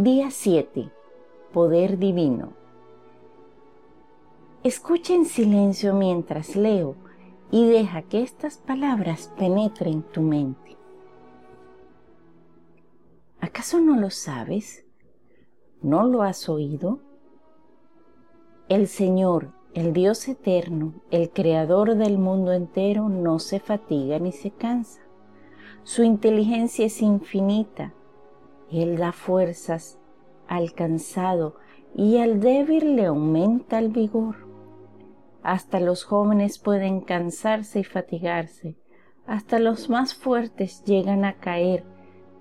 Día 7. Poder Divino. Escucha en silencio mientras leo y deja que estas palabras penetren tu mente. ¿Acaso no lo sabes? ¿No lo has oído? El Señor, el Dios eterno, el Creador del mundo entero, no se fatiga ni se cansa. Su inteligencia es infinita él da fuerzas al cansado y al débil le aumenta el vigor. Hasta los jóvenes pueden cansarse y fatigarse, hasta los más fuertes llegan a caer,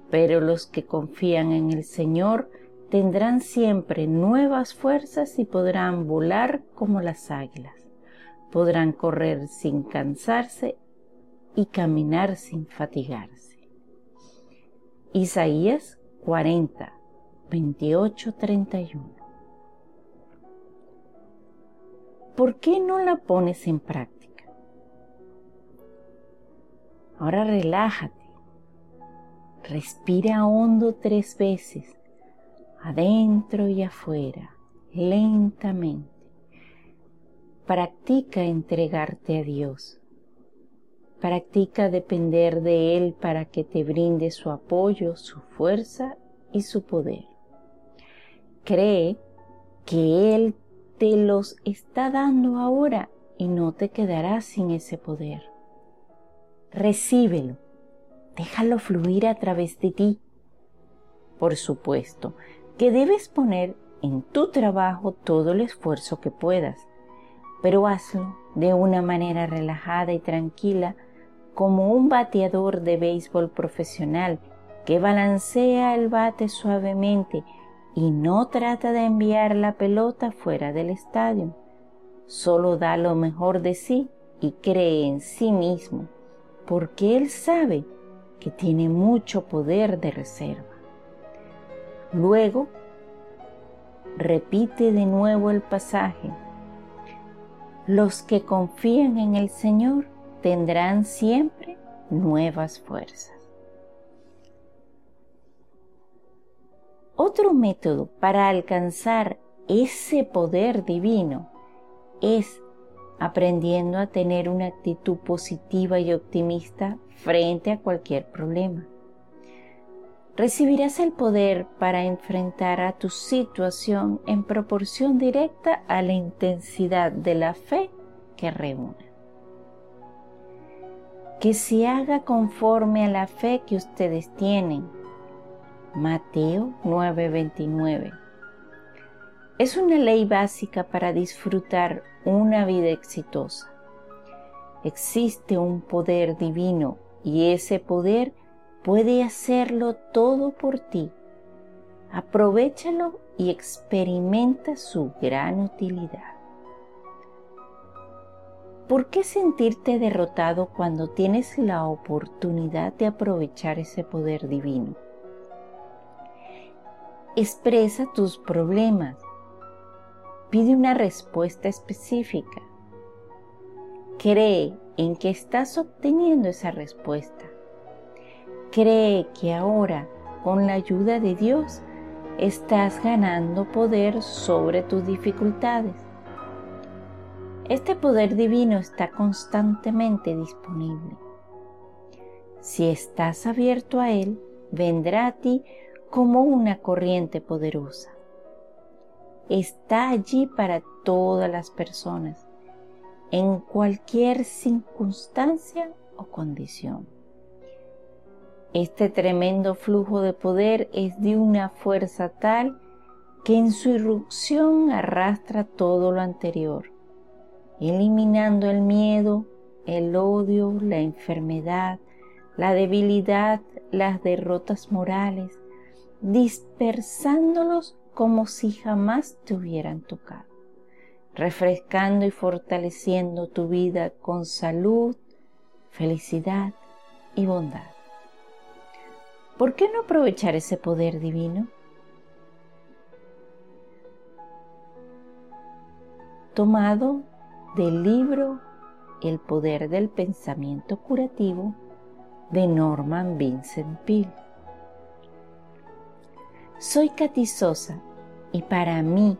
pero los que confían en el Señor tendrán siempre nuevas fuerzas y podrán volar como las águilas. Podrán correr sin cansarse y caminar sin fatigarse. Isaías 40, 28, 31. ¿Por qué no la pones en práctica? Ahora relájate. Respira hondo tres veces, adentro y afuera, lentamente. Practica entregarte a Dios. Practica depender de Él para que te brinde su apoyo, su fuerza y su poder. Cree que Él te los está dando ahora y no te quedarás sin ese poder. Recíbelo, déjalo fluir a través de ti. Por supuesto que debes poner en tu trabajo todo el esfuerzo que puedas, pero hazlo de una manera relajada y tranquila como un bateador de béisbol profesional que balancea el bate suavemente y no trata de enviar la pelota fuera del estadio. Solo da lo mejor de sí y cree en sí mismo, porque él sabe que tiene mucho poder de reserva. Luego, repite de nuevo el pasaje. Los que confían en el Señor tendrán siempre nuevas fuerzas. Otro método para alcanzar ese poder divino es aprendiendo a tener una actitud positiva y optimista frente a cualquier problema. Recibirás el poder para enfrentar a tu situación en proporción directa a la intensidad de la fe que reúne que se haga conforme a la fe que ustedes tienen. Mateo 9:29. Es una ley básica para disfrutar una vida exitosa. Existe un poder divino y ese poder puede hacerlo todo por ti. Aprovechalo y experimenta su gran utilidad. ¿Por qué sentirte derrotado cuando tienes la oportunidad de aprovechar ese poder divino? Expresa tus problemas. Pide una respuesta específica. Cree en que estás obteniendo esa respuesta. Cree que ahora, con la ayuda de Dios, estás ganando poder sobre tus dificultades este poder divino está constantemente disponible. Si estás abierto a Él, vendrá a ti como una corriente poderosa. Está allí para todas las personas, en cualquier circunstancia o condición. Este tremendo flujo de poder es de una fuerza tal que en su irrupción arrastra todo lo anterior eliminando el miedo, el odio, la enfermedad, la debilidad, las derrotas morales, dispersándolos como si jamás te hubieran tocado, refrescando y fortaleciendo tu vida con salud, felicidad y bondad. ¿Por qué no aprovechar ese poder divino? Tomado del libro El poder del pensamiento curativo de Norman Vincent Peale. Soy Catizosa y para mí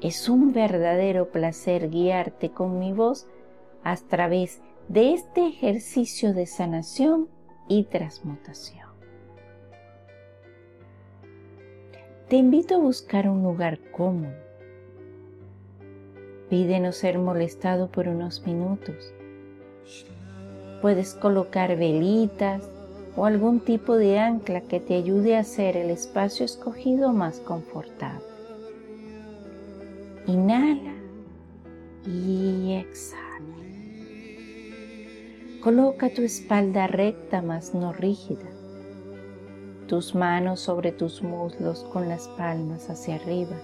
es un verdadero placer guiarte con mi voz a través de este ejercicio de sanación y transmutación. Te invito a buscar un lugar cómodo. Pide no ser molestado por unos minutos. Puedes colocar velitas o algún tipo de ancla que te ayude a hacer el espacio escogido más confortable. Inhala y exhala. Coloca tu espalda recta más no rígida. Tus manos sobre tus muslos con las palmas hacia arriba.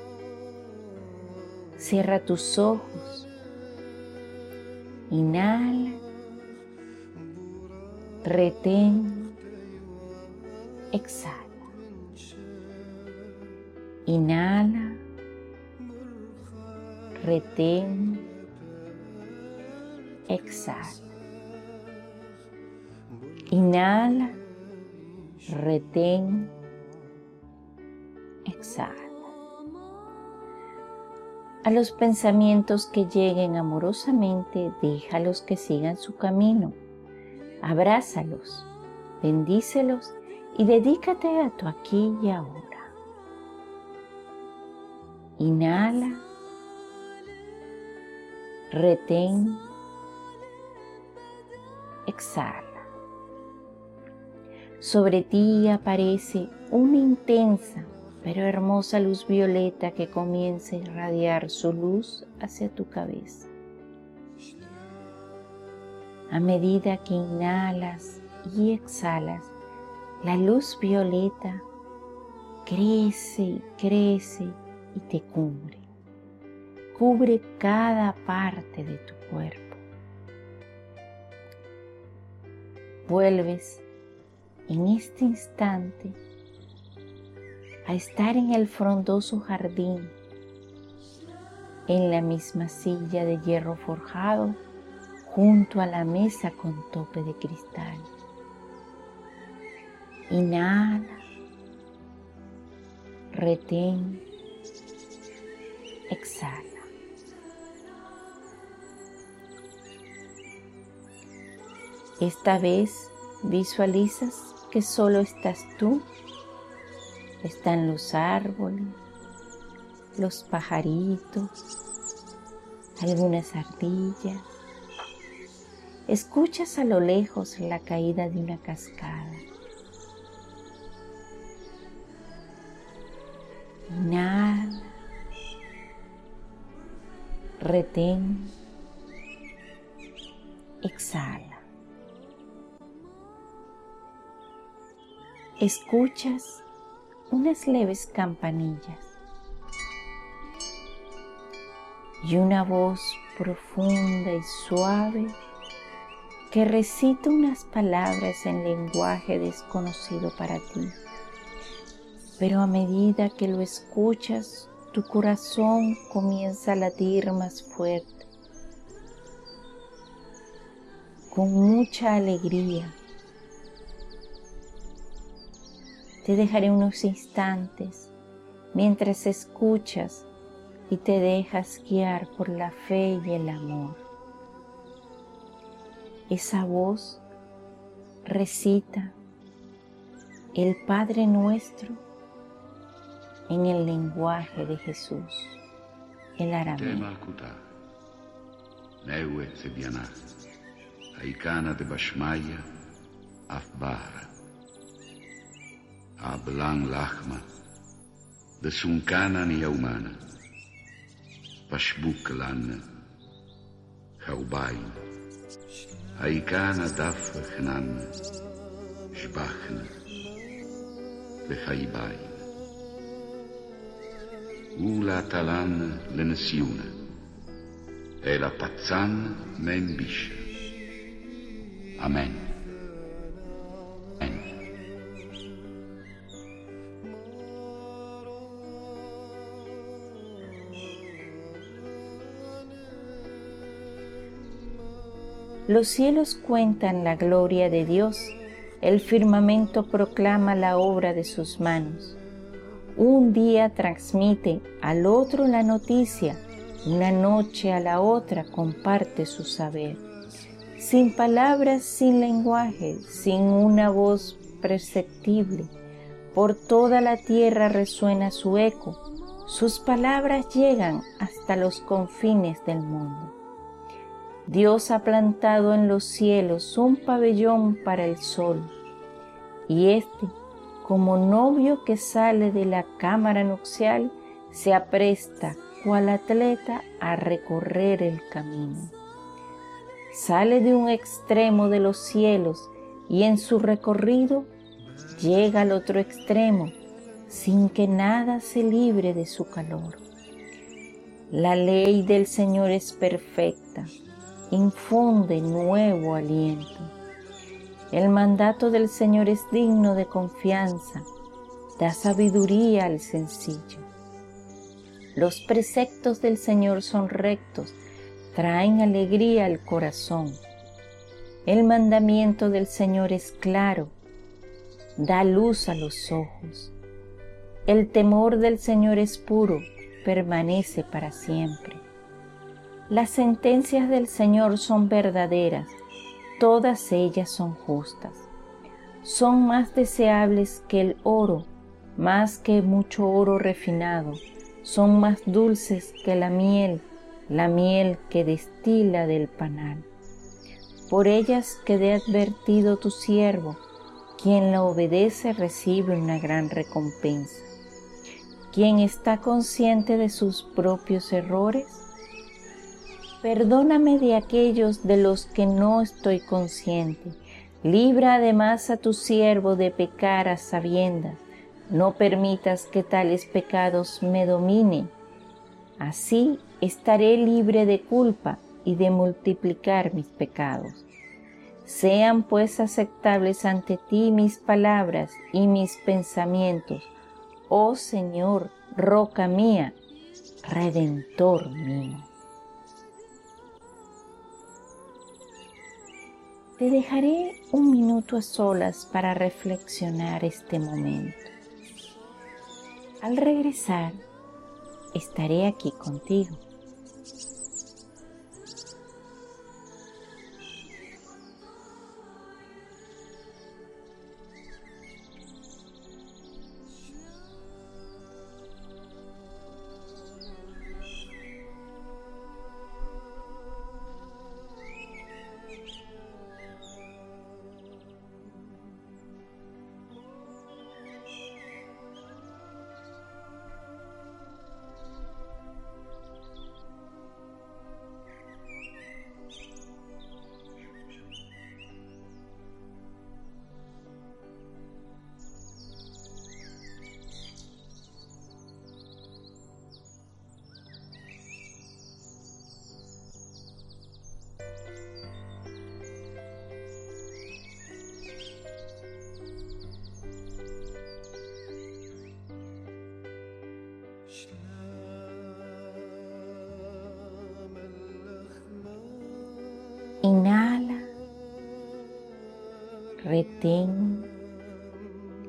Cierra tus ojos. Inhala. Retén exhala. Inhala, retén, exhala. Inhala, retén, exhala. A los pensamientos que lleguen amorosamente, déjalos que sigan su camino. Abrázalos, bendícelos y dedícate a tu aquí y ahora. Inhala, retén, exhala. Sobre ti aparece una intensa pero hermosa luz violeta que comienza a irradiar su luz hacia tu cabeza. A medida que inhalas y exhalas, la luz violeta crece y crece y te cubre. Cubre cada parte de tu cuerpo. Vuelves en este instante a estar en el frondoso jardín, en la misma silla de hierro forjado, junto a la mesa con tope de cristal. Inhala, retén, exhala. Esta vez visualizas que solo estás tú, están los árboles, los pajaritos, algunas ardillas. Escuchas a lo lejos la caída de una cascada. Inhala. Retén. Exhala. Escuchas unas leves campanillas y una voz profunda y suave que recita unas palabras en lenguaje desconocido para ti pero a medida que lo escuchas, tu corazón comienza a latir más fuerte, con mucha alegría. Te dejaré unos instantes mientras escuchas y te dejas guiar por la fe y el amor. Esa voz recita el Padre nuestro en el lenguaje de Jesús, el arameo. De Ablan Lachma, de Sunkana ni Aumana, Pashbuk Lanna, Haubain, Aikana Daf Hnan, Shbachna, Lehaibain. Ula Talan Lenesiuna, Ela Pazzan Membish. Amen. Los cielos cuentan la gloria de Dios, el firmamento proclama la obra de sus manos Un día transmite al otro la noticia, una noche a la otra comparte su saber. Sin palabras, sin lenguaje, sin una voz perceptible, por toda la tierra resuena su eco, sus palabras llegan hasta los confines del mundo. Dios ha plantado en los cielos un pabellón para el sol, y éste como novio que sale de la cámara nupcial, se apresta cual atleta a recorrer el camino. Sale de un extremo de los cielos y en su recorrido llega al otro extremo sin que nada se libre de su calor. La ley del Señor es perfecta, infunde nuevo aliento el mandato del Señor es digno de confianza, da sabiduría al sencillo. Los preceptos del Señor son rectos, traen alegría al corazón. El mandamiento del Señor es claro, da luz a los ojos. El temor del Señor es puro, permanece para siempre. Las sentencias del Señor son verdaderas, todas ellas son justas. Son más deseables que el oro, más que mucho oro refinado. Son más dulces que la miel, la miel que destila del panal. Por ellas quedé advertido tu siervo, quien la obedece recibe una gran recompensa. Quien está consciente de sus propios errores, Perdóname de aquellos de los que no estoy consciente. Libra además a tu siervo de pecar a sabiendas. No permitas que tales pecados me dominen. Así estaré libre de culpa y de multiplicar mis pecados. Sean pues aceptables ante ti mis palabras y mis pensamientos, oh Señor, roca mía, redentor mío. Te dejaré un minuto a solas para reflexionar este momento. Al regresar, estaré aquí contigo.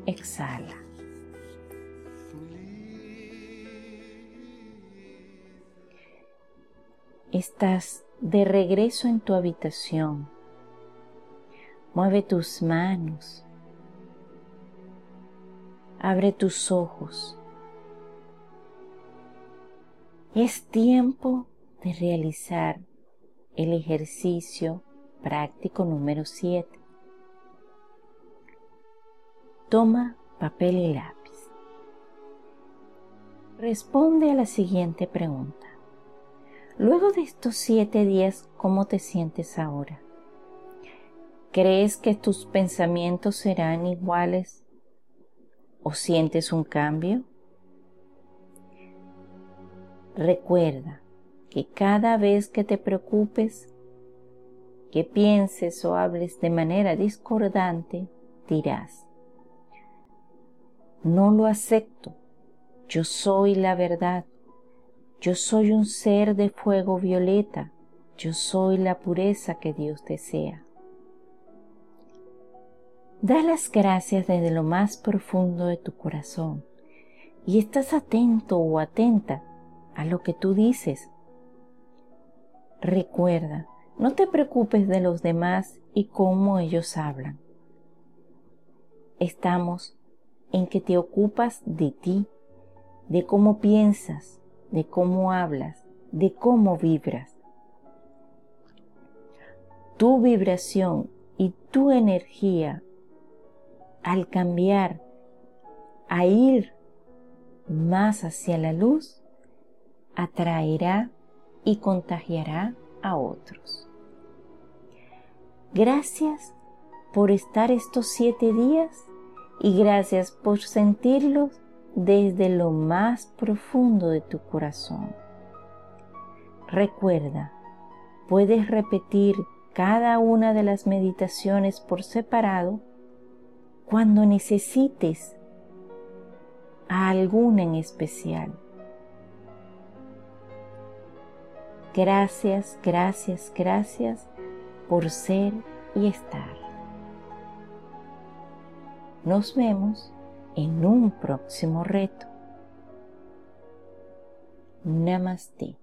Exhala. Estás de regreso en tu habitación. Mueve tus manos. Abre tus ojos. Es tiempo de realizar el ejercicio práctico número 7. Toma papel y lápiz. Responde a la siguiente pregunta. Luego de estos siete días, ¿cómo te sientes ahora? ¿Crees que tus pensamientos serán iguales o sientes un cambio? Recuerda, que cada vez que te preocupes, que pienses o hables de manera discordante, dirás, no lo acepto, yo soy la verdad, yo soy un ser de fuego violeta, yo soy la pureza que Dios desea. Da las gracias desde lo más profundo de tu corazón y estás atento o atenta a lo que tú dices. Recuerda, no te preocupes de los demás y cómo ellos hablan. Estamos en que te ocupas de ti, de cómo piensas, de cómo hablas, de cómo vibras. Tu vibración y tu energía al cambiar a ir más hacia la luz, atraerá y contagiará a otros. Gracias por estar estos siete días y gracias por sentirlos desde lo más profundo de tu corazón. Recuerda, puedes repetir cada una de las meditaciones por separado cuando necesites a alguna en especial. Gracias, gracias, gracias por ser y estar. Nos vemos en un próximo reto. Namaste.